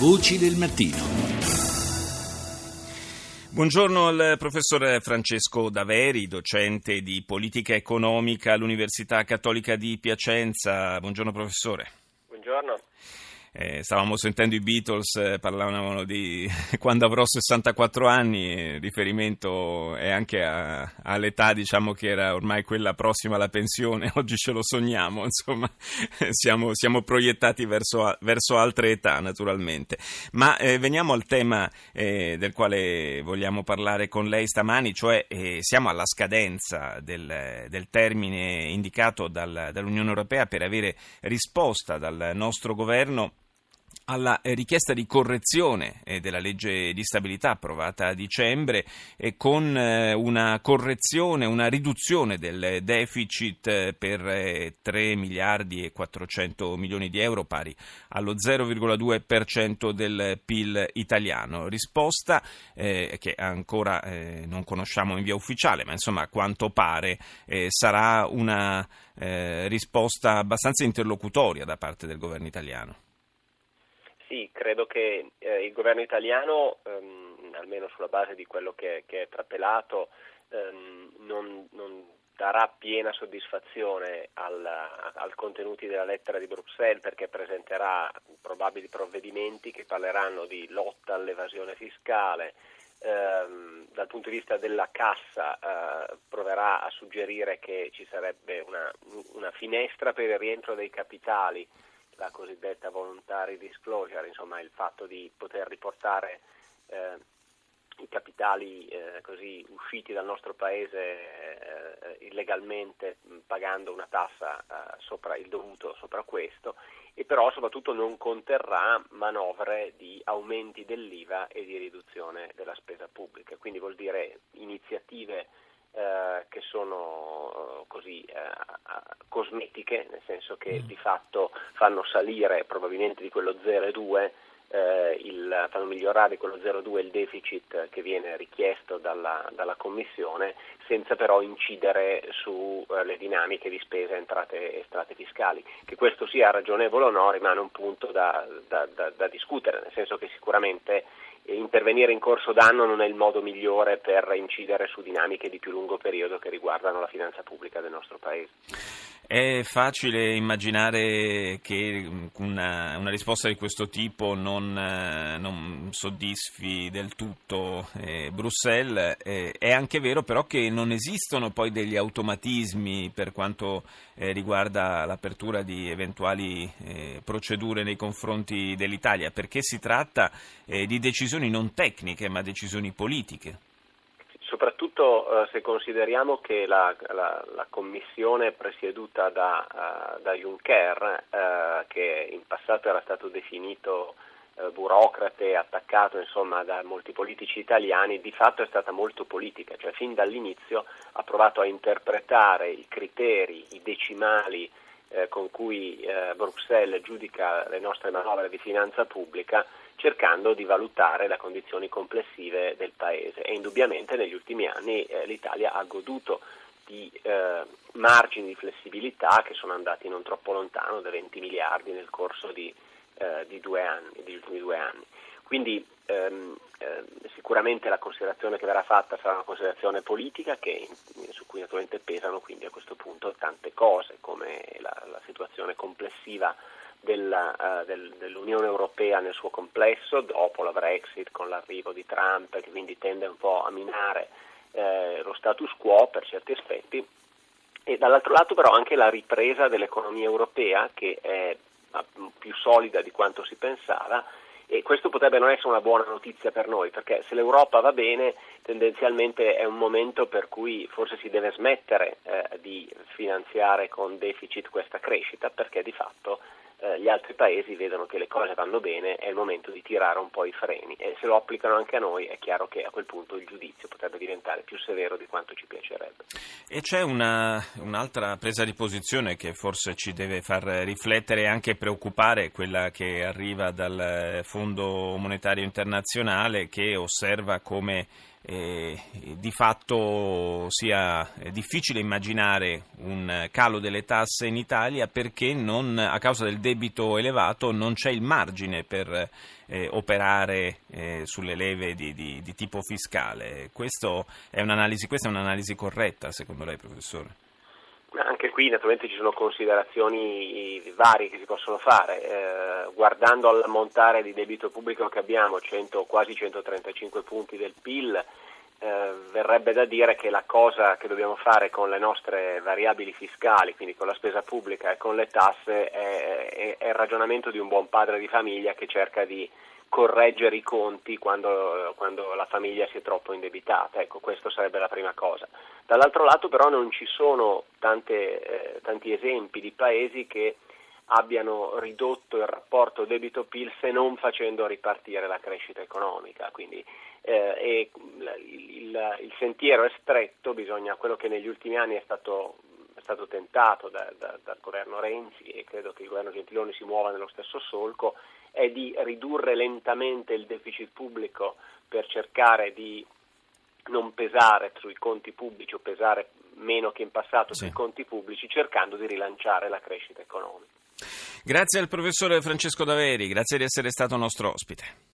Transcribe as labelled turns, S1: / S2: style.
S1: Voci del mattino. Buongiorno al professor Francesco Daveri, docente di politica economica all'Università Cattolica di Piacenza. Buongiorno professore.
S2: Buongiorno.
S1: Eh, stavamo sentendo i Beatles, eh, parlavano di quando avrò 64 anni, riferimento è anche a, all'età diciamo che era ormai quella prossima alla pensione, oggi ce lo sogniamo, insomma siamo, siamo proiettati verso, verso, altre età naturalmente. Ma eh, veniamo al tema eh, del quale vogliamo parlare con lei stamani, cioè eh, siamo alla scadenza del, del termine indicato dal, dall'Unione Europea per avere risposta dal nostro governo alla eh, richiesta di correzione eh, della legge di stabilità approvata a dicembre e con eh, una correzione, una riduzione del deficit per 3 miliardi e 400 milioni di euro pari allo 0,2% del PIL italiano. Risposta eh, che ancora eh, non conosciamo in via ufficiale, ma insomma a quanto pare eh, sarà una risposta abbastanza interlocutoria da parte del governo italiano.
S2: Sì, credo che eh, il governo italiano, ehm, almeno sulla base di quello che, che è trapelato, ehm, non, non, darà piena soddisfazione al, al contenuti della lettera di Bruxelles perché presenterà probabili provvedimenti che parleranno di lotta all'evasione fiscale, ehm, dal punto di vista della cassa eh, proverà a suggerire che ci sarebbe una, una finestra per il rientro dei capitali la cosiddetta voluntary disclosure, insomma il fatto di poter riportare eh, i capitali eh, così usciti dal nostro paese eh, illegalmente pagando una tassa eh, sopra il dovuto sopra questo e però soprattutto non conterrà manovre di aumenti dell'IVA e di riduzione della spesa pubblica, quindi vuol dire iniziative eh, che sono eh, così eh, cosmetiche, nel senso che mm. di fatto fanno salire probabilmente di quello 0,2 eh, il, fanno migliorare quello 0,2 il deficit che viene richiesto dalla, dalla Commissione senza però incidere sulle eh, dinamiche di spesa, entrate e entrate fiscali. Che questo sia ragionevole o no rimane un punto da, da, da, da discutere, nel senso che sicuramente intervenire in corso d'anno non è il modo migliore per incidere su dinamiche di più lungo periodo che riguardano la finanza pubblica del nostro Paese.
S1: È facile immaginare che una, una risposta di questo tipo non, non soddisfi del tutto eh, Bruxelles. Eh, è anche vero però che non esistono poi degli automatismi per quanto eh, riguarda l'apertura di eventuali eh, procedure nei confronti dell'Italia, perché si tratta eh, di decisioni non tecniche ma decisioni politiche
S2: soprattutto eh, se consideriamo che la, la, la commissione presieduta da, uh, da Juncker, uh, che in passato era stato definito uh, burocrate, attaccato insomma, da molti politici italiani, di fatto è stata molto politica, cioè fin dall'inizio ha provato a interpretare i criteri, i decimali con cui Bruxelles giudica le nostre manovre di finanza pubblica cercando di valutare le condizioni complessive del Paese e indubbiamente negli ultimi anni eh, l'Italia ha goduto di eh, margini di flessibilità che sono andati non troppo lontano, da 20 miliardi nel corso di, eh, di due anni, degli ultimi due anni. Quindi ehm, eh, sicuramente la considerazione che verrà fatta sarà una considerazione politica che, su cui naturalmente pesano quindi a questo punto tante cose come la, la situazione complessiva della, uh, del, dell'Unione Europea nel suo complesso, dopo la Brexit con l'arrivo di Trump, che quindi tende un po' a minare eh, lo status quo per certi aspetti, e dall'altro lato però anche la ripresa dell'economia europea che è più solida di quanto si pensava e questo potrebbe non essere una buona notizia per noi perché se l'Europa va bene tendenzialmente è un momento per cui forse si deve smettere eh, di finanziare con deficit questa crescita perché di fatto eh, gli altri paesi vedono che le cose vanno bene, è il momento di tirare un po' i freni e se lo applicano anche a noi è chiaro che a quel punto il giudizio potrebbe diventare più severo di quanto ci piacerebbe.
S1: E c'è una, un'altra presa di posizione che forse ci deve far riflettere e anche preoccupare, quella che arriva dal Fondo Monetario Internazionale che osserva come di fatto sia difficile immaginare un calo delle tasse in Italia perché non, a causa del debito elevato non c'è il margine per eh, operare eh, sulle leve di, di, di tipo fiscale. È questa è un'analisi corretta secondo lei professore?
S2: Anche qui naturalmente ci sono considerazioni varie che si possono fare, eh, guardando all'ammontare di debito pubblico che abbiamo, 100, quasi 135 punti del PIL, eh, verrebbe da dire che la cosa che dobbiamo fare con le nostre variabili fiscali, quindi con la spesa pubblica e con le tasse, è, è, è il ragionamento di un buon padre di famiglia che cerca di correggere i conti quando, quando, la famiglia si è troppo indebitata. Ecco, questa sarebbe la prima cosa. Dall'altro lato però non ci sono tante, eh, tanti esempi di paesi che abbiano ridotto il rapporto debito-PIL se non facendo ripartire la crescita economica. Quindi eh, il, il, il, sentiero è stretto, bisogna, quello che negli ultimi anni è stato, è stato tentato da, da, dal governo Renzi e credo che il governo Gentiloni si muova nello stesso solco, è di ridurre lentamente il deficit pubblico per cercare di non pesare sui conti pubblici o pesare meno che in passato sì. sui conti pubblici, cercando di rilanciare la crescita economica.
S1: Grazie al professore Francesco Daveri, grazie di essere stato nostro ospite.